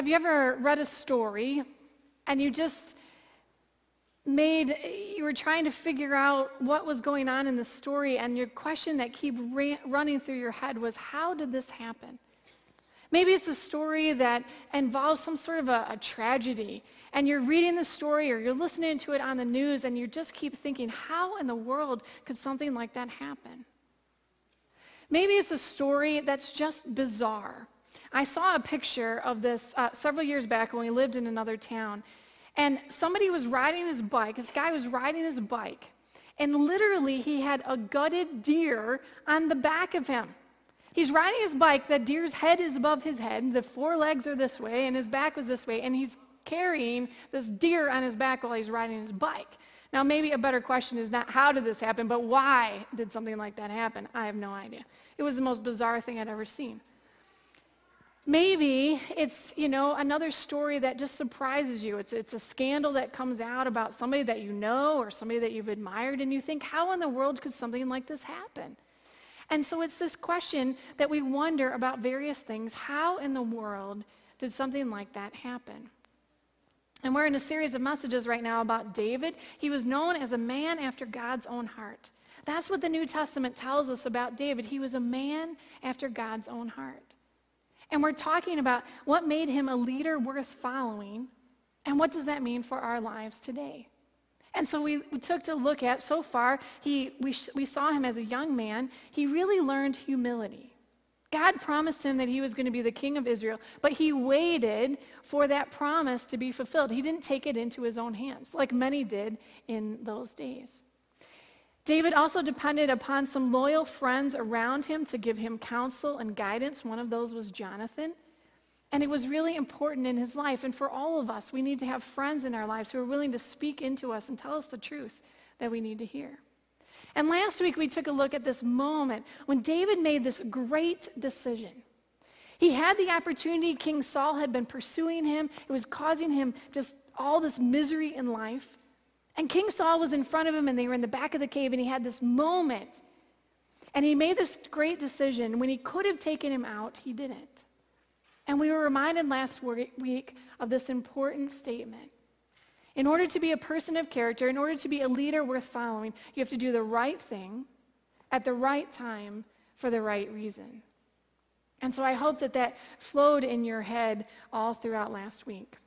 Have you ever read a story and you just made, you were trying to figure out what was going on in the story and your question that keep running through your head was, how did this happen? Maybe it's a story that involves some sort of a, a, tragedy, and you're reading the story or you're listening to it on the news, and you just keep thinking, how in the world could something like that happen? Maybe it's a story that's just bizarre. I saw a picture of this uh, several years back when we lived in another town, and somebody was riding his bike. This guy was riding his bike, and literally he had a gutted deer on the back of him. He's riding his bike. The deer's head is above his head. The four legs are this way, and his back was this way. And he's carrying this deer on his back while he's riding his bike. Now, maybe a better question is not how did this happen, but why did something like that happen? I have no idea. It was the most bizarre thing I'd ever seen. Maybe it's, you know, another story that just surprises you. It's, it's a scandal that comes out about somebody that you know or somebody that you've admired, and you think, how in the world could something like this happen? And so it's this question that we wonder about various things. How in the world did something like that happen? And we're in a series of messages right now about David. He was known as a man after God's own heart. That's what the New Testament tells us about David. He was a man after God's own heart. And we're talking about what made him a leader worth following and what does that mean for our lives today. And so we, we took to look at, so far, he, we, we saw him as a young man. He really learned humility. God promised him that he was going to be the king of Israel, but he waited for that promise to be fulfilled. He didn't take it into his own hands, like many did in those days. David also depended upon some loyal friends around him to give him counsel and guidance. One of those was Jonathan. And it was really important in his life. And for all of us, we need to have friends in our lives who are willing to speak into us and tell us the truth that we need to hear. And last week, we took a look at this moment when David made this great decision. He had the opportunity. King Saul had been pursuing him. It was causing him just all this misery in life. And King Saul was in front of him, and they were in the back of the cave, and he had this moment. And he made this great decision. When he could have taken him out, he didn't. And we were reminded last week of this important statement. In order to be a person of character, in order to be a leader worth following, you have to do the right thing at the right time for the right reason. And so I hope that that flowed in your head all throughout last week.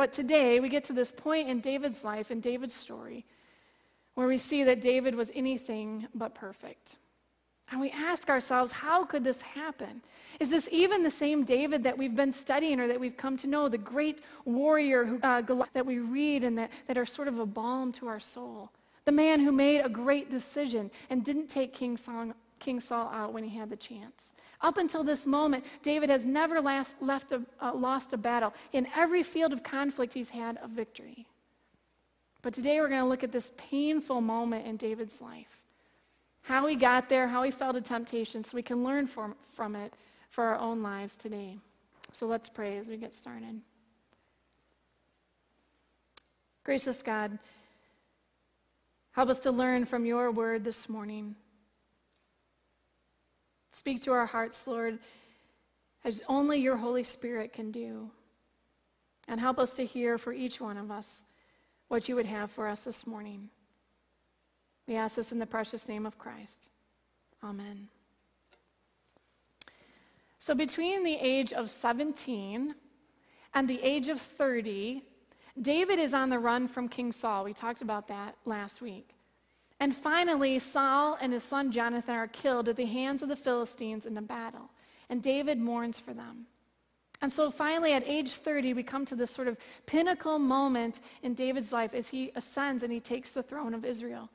But today we get to this point in David's life, in David's story, where we see that David was anything but perfect. And we ask ourselves, how could this happen? Is this even the same David that we've been studying or that we've come to know, the great warrior who, uh, that we read and that, that are sort of a balm to our soul? The man who made a great decision and didn't take King Saul, King Saul out when he had the chance. Up until this moment, David has never last, left a, uh, lost a battle. In every field of conflict, he's had a victory. But today we're going to look at this painful moment in David's life how he got there, how he fell to temptation, so we can learn from, from it for our own lives today. So let's pray as we get started. Gracious God, help us to learn from your word this morning. Speak to our hearts, Lord, as only your Holy Spirit can do. And help us to hear for each one of us what you would have for us this morning. We ask this in the precious name of Christ. Amen. So between the age of 17 and the age of 30, David is on the run from King Saul. We talked about that last week. And finally, Saul and his son Jonathan are killed at the hands of the Philistines in a battle. And David mourns for them. And so finally, at age 30, we come to this sort of pinnacle moment in David's life as he ascends and he takes the throne of Israel.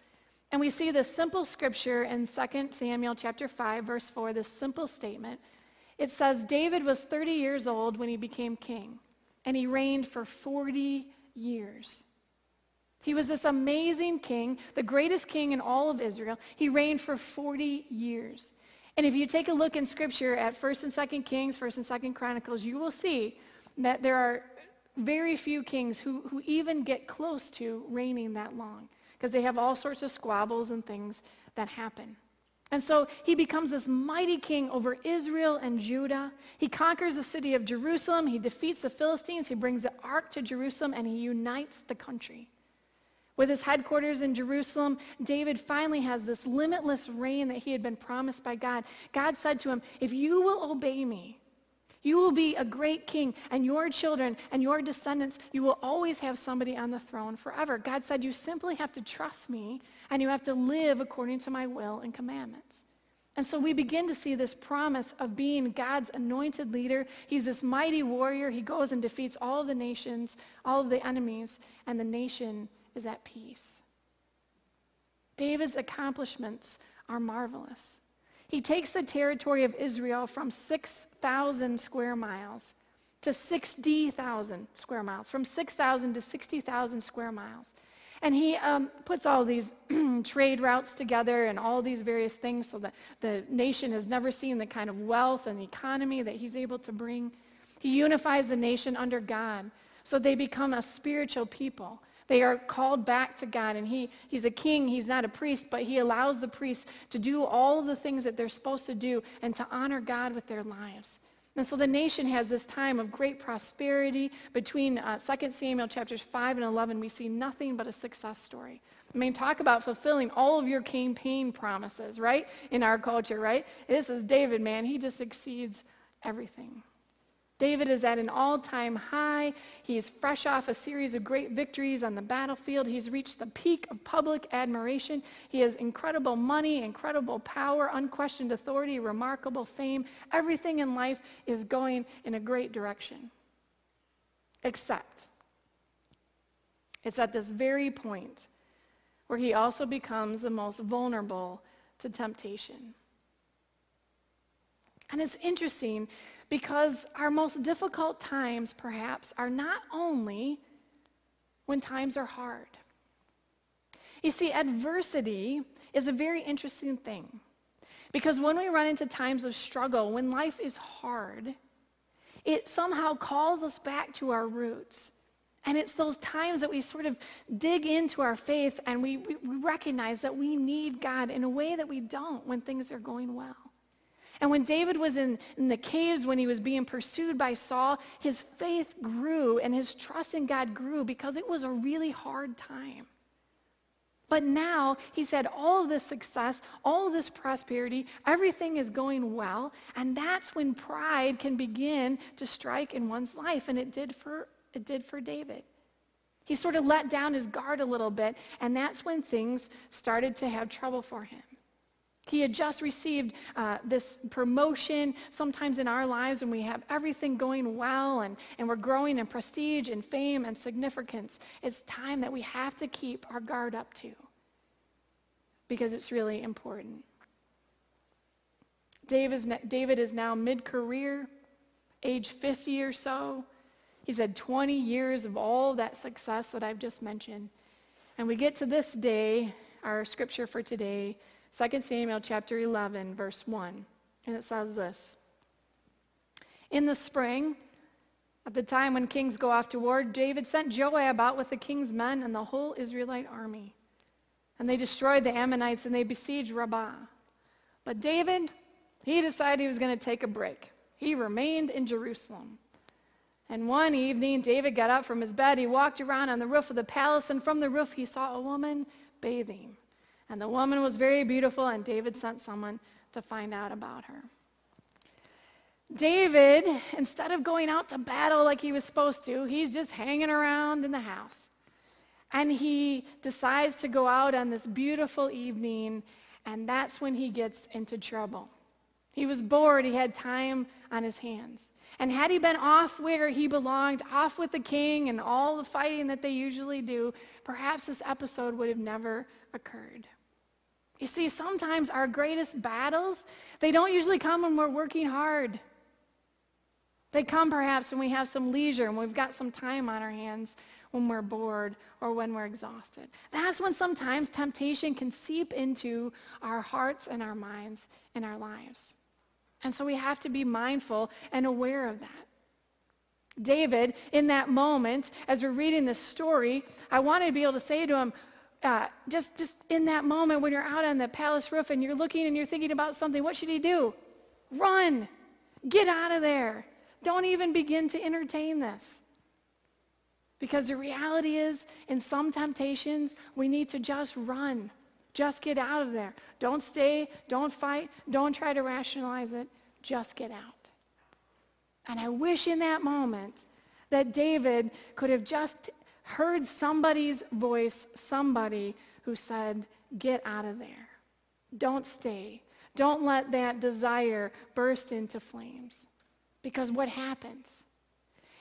And we see this simple scripture in 2 Samuel chapter 5, verse 4, this simple statement. It says, David was 30 years old when he became king, and he reigned for 40 years. He was this amazing king, the greatest king in all of Israel. He reigned for 40 years. And if you take a look in scripture at 1st and 2nd Kings, 1st and 2nd Chronicles, you will see that there are very few kings who, who even get close to reigning that long because they have all sorts of squabbles and things that happen. And so he becomes this mighty king over Israel and Judah. He conquers the city of Jerusalem. He defeats the Philistines. He brings the ark to Jerusalem and he unites the country. With his headquarters in Jerusalem, David finally has this limitless reign that he had been promised by God. God said to him, if you will obey me, you will be a great king, and your children and your descendants, you will always have somebody on the throne forever. God said, you simply have to trust me, and you have to live according to my will and commandments. And so we begin to see this promise of being God's anointed leader. He's this mighty warrior. He goes and defeats all the nations, all of the enemies, and the nation is at peace. David's accomplishments are marvelous. He takes the territory of Israel from 6,000 square miles to 60,000 square miles, from 6,000 to 60,000 square miles. And he um, puts all these trade routes together and all these various things so that the nation has never seen the kind of wealth and economy that he's able to bring. He unifies the nation under God so they become a spiritual people. They are called back to God, and he, he's a king. He's not a priest, but he allows the priests to do all the things that they're supposed to do and to honor God with their lives. And so the nation has this time of great prosperity. Between uh, 2 Samuel chapters 5 and 11, we see nothing but a success story. I mean, talk about fulfilling all of your campaign promises, right? In our culture, right? This is David, man. He just exceeds everything. David is at an all-time high. He's fresh off a series of great victories on the battlefield. He's reached the peak of public admiration. He has incredible money, incredible power, unquestioned authority, remarkable fame. Everything in life is going in a great direction. Except it's at this very point where he also becomes the most vulnerable to temptation. And it's interesting because our most difficult times, perhaps, are not only when times are hard. You see, adversity is a very interesting thing. Because when we run into times of struggle, when life is hard, it somehow calls us back to our roots. And it's those times that we sort of dig into our faith and we, we, recognize that we need God in a way that we don't when things are going well. And when David was in, in the caves, when he was being pursued by Saul, his faith grew and his trust in God grew because it was a really hard time. But now he's had all of this success, all of this prosperity, everything is going well, and that's when pride can begin to strike in one's life, and it did for, it did for David. He sort of let down his guard a little bit, and that's when things started to have trouble for him. He had just received uh, this promotion. Sometimes in our lives when we have everything going well and, and we're growing in prestige and fame and significance, it's time that we have to keep our guard up to because it's really important. David is now mid-career, age 50 or so. He's had 20 years of all that success that I've just mentioned. And we get to this day, our scripture for today, 2 Samuel chapter 11, verse 1. And it says this. In the spring, at the time when kings go off to war, David sent Joab out with the king's men and the whole Israelite army. And they destroyed the Ammonites and they besieged Rabbah. But David, he decided he was going to take a break. He remained in Jerusalem. And one evening, David got up from his bed. He walked around on the roof of the palace, and from the roof, he saw a woman bathing. And the woman was very beautiful, and David sent someone to find out about her. David, instead of going out to battle like he was supposed to, he's just hanging around in the house. And he decides to go out on this beautiful evening, and that's when he gets into trouble. He was bored. He had time on his hands. And had he been off where he belonged, off with the king and all the fighting that they usually do, perhaps this episode would have never occurred. You see, sometimes our greatest battles, they don't usually come when we're working hard. They come perhaps when we have some leisure and we've got some time on our hands when we're bored or when we're exhausted. That's when sometimes temptation can seep into our hearts and our minds in our lives. And so we have to be mindful and aware of that. David, in that moment, as we're reading this story, I wanted to be able to say to him, uh, just, just in that moment when you're out on the palace roof and you're looking and you're thinking about something, what should he do? Run. Get out of there. Don't even begin to entertain this. Because the reality is, in some temptations, we need to just run. Just get out of there. Don't stay. Don't fight. Don't try to rationalize it. Just get out. And I wish in that moment that David could have just heard somebody's voice, somebody who said, Get out of there. Don't stay. Don't let that desire burst into flames. Because what happens?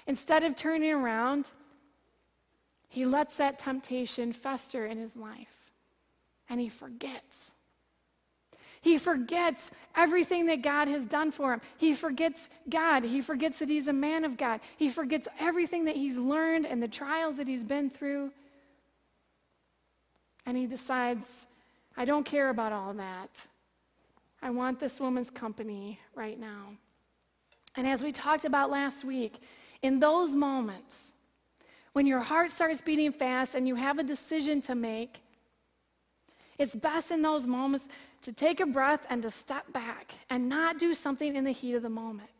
Instead of turning around, he lets that temptation fester in his life. And he forgets. He forgets everything that God has done for him. He forgets God. He forgets that he's a man of God. He forgets everything that he's learned and the trials that he's been through. And he decides, I don't care about all that. I want this woman's company right now. And as we talked about last week, in those moments, when your heart starts beating fast and you have a decision to make, it's best in those moments to take a breath and to step back and not do something in the heat of the moment.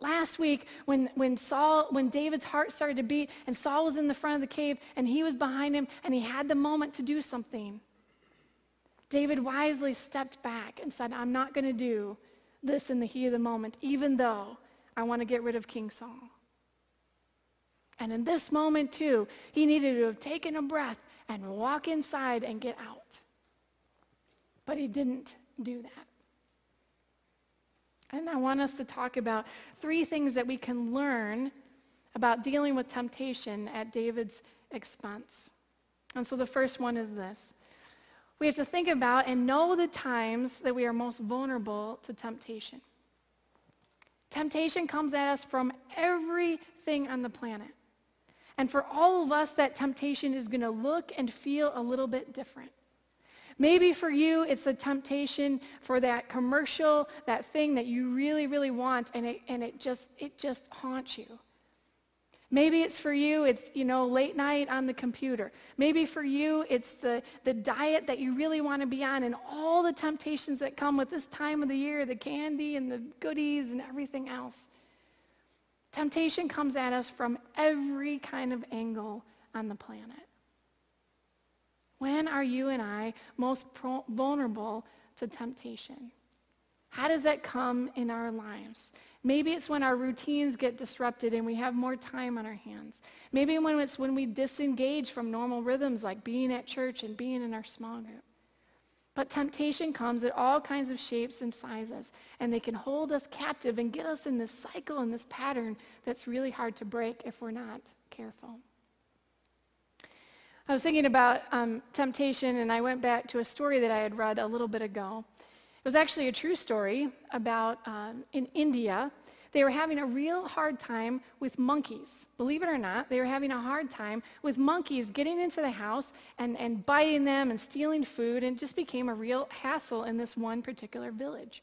Last week, when, when Saul, when David's heart started to beat and Saul was in the front of the cave and he was behind him and he had the moment to do something, David wisely stepped back and said, I'm not going to do this in the heat of the moment, even though I want to get rid of King Saul. And in this moment, too, he needed to have taken a breath and walk inside and get out. But he didn't do that. And I want us to talk about three things that we can learn about dealing with temptation at David's expense. And so the first one is this. We have to think about and know the times that we are most vulnerable to temptation. Temptation comes at us from everything on the planet. And for all of us, that temptation is going to look and feel a little bit different. Maybe for you, it's a temptation for that commercial, that thing that you really, really want, and it, and it, just, it just haunts you. Maybe it's for you, it's, you know, late night on the computer. Maybe for you, it's the, the diet that you really want to be on and all the temptations that come with this time of the year, the candy and the goodies and everything else. Temptation comes at us from every kind of angle on the planet. When are you and I most pro- vulnerable to temptation? How does that come in our lives? Maybe it's when our routines get disrupted and we have more time on our hands. Maybe when it's when we disengage from normal rhythms like being at church and being in our small group. But temptation comes in all kinds of shapes and sizes, and they can hold us captive and get us in this cycle and this pattern that's really hard to break if we're not careful. I was thinking about um, temptation, and I went back to a story that I had read a little bit ago. It was actually a true story about um, in India. They were having a real hard time with monkeys. Believe it or not, they were having a hard time with monkeys getting into the house and, and biting them and stealing food, and it just became a real hassle in this one particular village.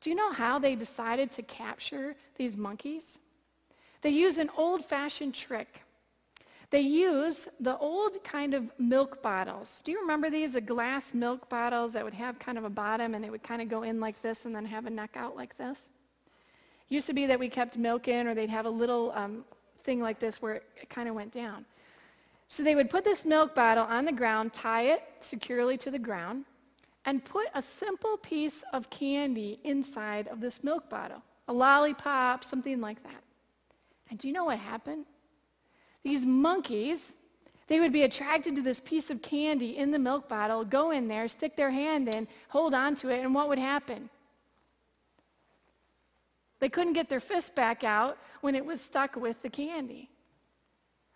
Do you know how they decided to capture these monkeys? They used an old-fashioned trick. They use the old kind of milk bottles. Do you remember these, the glass milk bottles that would have kind of a bottom and they would kind of go in like this and then have a neck out like this? It used to be that we kept milk in or they'd have a little um, thing like this where it kind of went down. So they would put this milk bottle on the ground, tie it securely to the ground, and put a simple piece of candy inside of this milk bottle, a lollipop, something like that. And do you know what happened? These monkeys, they would be attracted to this piece of candy in the milk bottle, go in there, stick their hand in, hold on to it, and what would happen? They couldn't get their fist back out when it was stuck with the candy.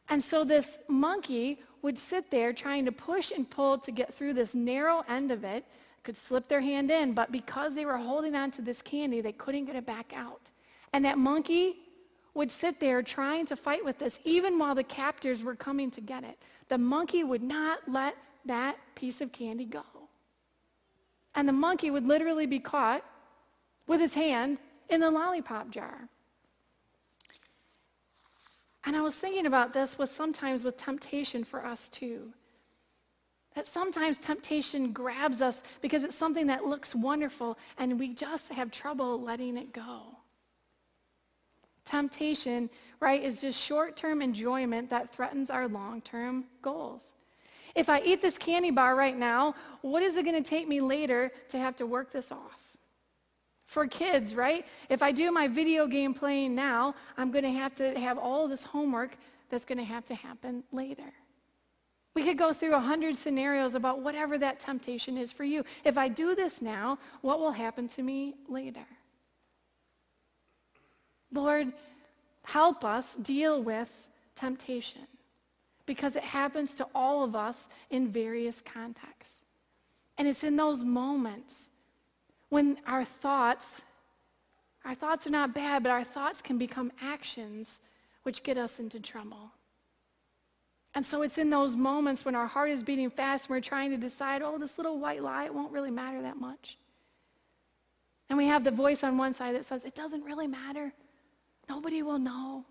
And so this monkey would sit there trying to push and pull to get through this narrow end of it, could slip their hand in, but because they were holding on to this candy, they couldn't get it back out. And that monkey would sit there trying to fight with this, even while the captors were coming to get it. The monkey would not let that piece of candy go. And the monkey would literally be caught with his hand in the lollipop jar. And I was thinking about this with sometimes with temptation for us too. That sometimes temptation grabs us because it's something that looks wonderful and we just have trouble letting it go. Temptation, right, is just short-term enjoyment that threatens our long-term goals. If I eat this candy bar right now, what is it going to take me later to have to work this off? For kids, right? If I do my video game playing now, I'm going to have to have all this homework that's going to have to happen later. We could go through a hundred scenarios about whatever that temptation is for you. If I do this now, what will happen to me later? Lord, help us deal with temptation because it happens to all of us in various contexts. And it's in those moments when our thoughts, our thoughts are not bad, but our thoughts can become actions which get us into trouble. And so it's in those moments when our heart is beating fast and we're trying to decide, oh, this little white lie, it won't really matter that much. And we have the voice on one side that says, it doesn't really matter. Nobody will know.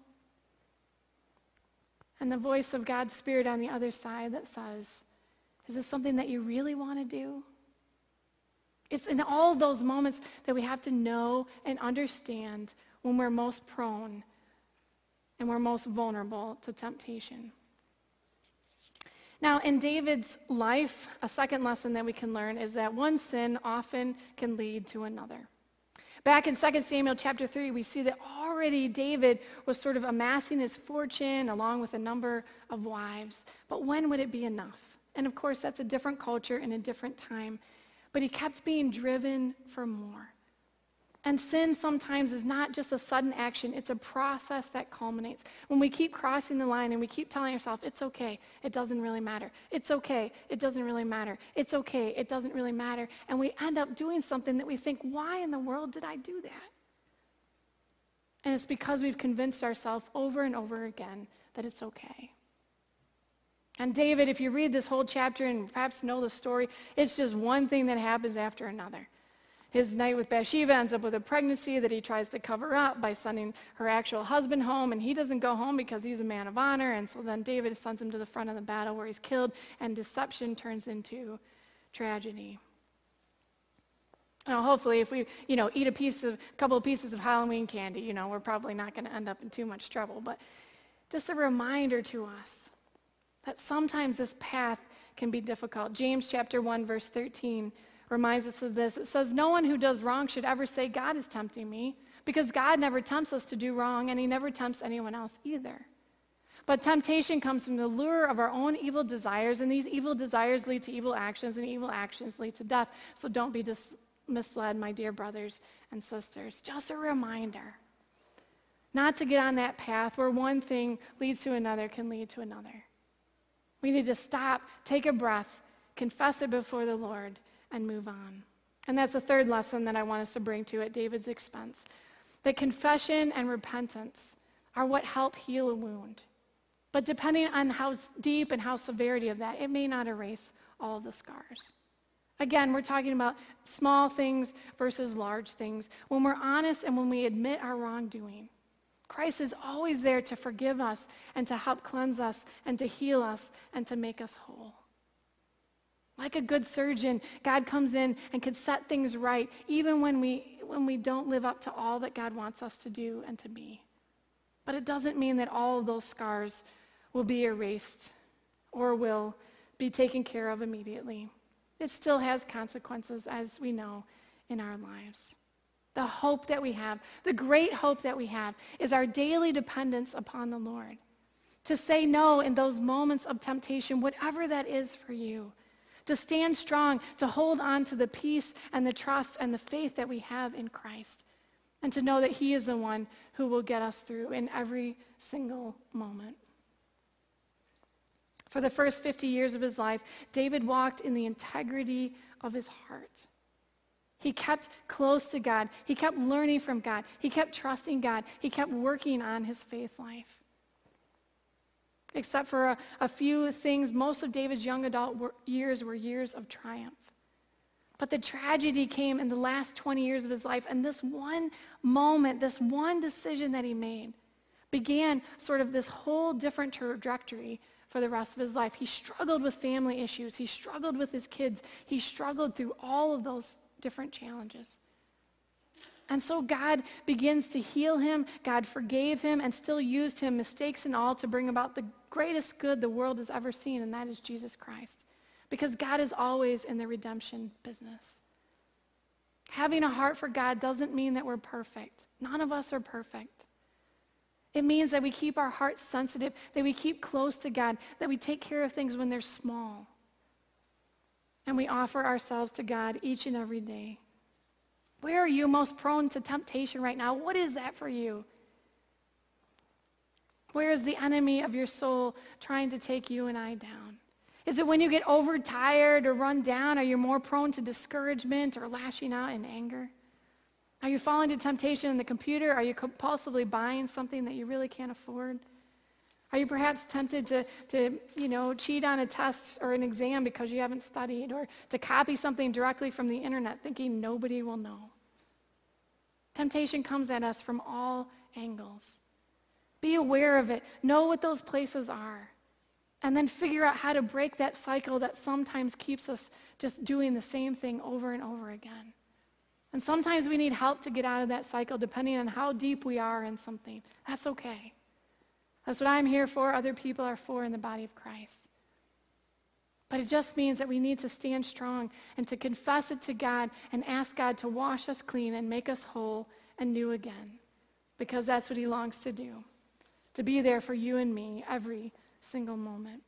And the voice of God's Spirit on the other side that says, is this something that you really want to do? It's in all those moments that we have to know and understand when we're most prone and we're most vulnerable to temptation. Now, in David's life, a second lesson that we can learn is that one sin often can lead to another. Back in 2 Samuel chapter 3, we see that already David was sort of amassing his fortune along with a number of wives. But when would it be enough? And of course, that's a different culture and a different time. But he kept being driven for more. And sin sometimes is not just a sudden action, it's a process that culminates. When we keep crossing the line and we keep telling ourselves, it's okay, it doesn't really matter. It's okay, it doesn't really matter. It's okay, it doesn't really matter. And we end up doing something that we think, why in the world did I do that? And it's because we've convinced ourselves over and over again that it's okay. And David, if you read this whole chapter and perhaps know the story, it's just one thing that happens after another. His night with Bathsheba ends up with a pregnancy that he tries to cover up by sending her actual husband home, and he doesn't go home because he's a man of honor, and so then David sends him to the front of the battle where he's killed, and deception turns into tragedy. Now, hopefully, if we, you know, eat a piece of, a couple of pieces of Halloween candy, you know, we're probably not going to end up in too much trouble. But just a reminder to us that sometimes this path can be difficult. James chapter 1, verse 13 reminds us of this. It says, No one who does wrong should ever say, God is tempting me, because God never tempts us to do wrong, and he never tempts anyone else either. But temptation comes from the lure of our own evil desires, and these evil desires lead to evil actions, and evil actions lead to death. So don't be dis- misled, my dear brothers and sisters. Just a reminder not to get on that path where one thing leads to another can lead to another. We need to stop, take a breath, confess it before the Lord, and move on. And that's the third lesson that I want us to bring to at David's expense. That confession and repentance are what help heal a wound. But depending on how deep and how severity of that, it may not erase all the scars. Again, we're talking about small things versus large things. When we're honest and when we admit our wrongdoing, Christ is always there to forgive us and to help cleanse us and to heal us and to make us whole. Like a good surgeon, God comes in and can set things right even when we, when we don't live up to all that God wants us to do and to be. But it doesn't mean that all of those scars will be erased or will be taken care of immediately. It still has consequences, as we know, in our lives. The hope that we have, the great hope that we have, is our daily dependence upon the Lord. To say no in those moments of temptation, whatever that is for you to stand strong, to hold on to the peace and the trust and the faith that we have in Christ, and to know that he is the one who will get us through in every single moment. For the first 50 years of his life, David walked in the integrity of his heart. He kept close to God. He kept learning from God. He kept trusting God. He kept working on his faith life. Except for a, a few things, most of David's young adult were, years were years of triumph. But the tragedy came in the last 20 years of his life, and this one moment, this one decision that he made, began sort of this whole different trajectory for the rest of his life. He struggled with family issues. He struggled with his kids. He struggled through all of those different challenges. And so God begins to heal him. God forgave him and still used him, mistakes and all, to bring about the greatest good the world has ever seen, and that is Jesus Christ. Because God is always in the redemption business. Having a heart for God doesn't mean that we're perfect. None of us are perfect. It means that we keep our hearts sensitive, that we keep close to God, that we take care of things when they're small. And we offer ourselves to God each and every day. Where are you most prone to temptation right now? What is that for you? Where is the enemy of your soul trying to take you and I down? Is it when you get overtired or run down? Are you more prone to discouragement or lashing out in anger? Are you falling to temptation in the computer? Are you compulsively buying something that you really can't afford? Are you perhaps tempted to, to, you know, cheat on a test or an exam because you haven't studied or to copy something directly from the internet thinking nobody will know? Temptation comes at us from all angles. Be aware of it. Know what those places are. And then figure out how to break that cycle that sometimes keeps us just doing the same thing over and over again. And sometimes we need help to get out of that cycle depending on how deep we are in something. That's okay. That's what I'm here for, other people are for in the body of Christ. But it just means that we need to stand strong and to confess it to God and ask God to wash us clean and make us whole and new again. Because that's what he longs to do. To be there for you and me every single moment.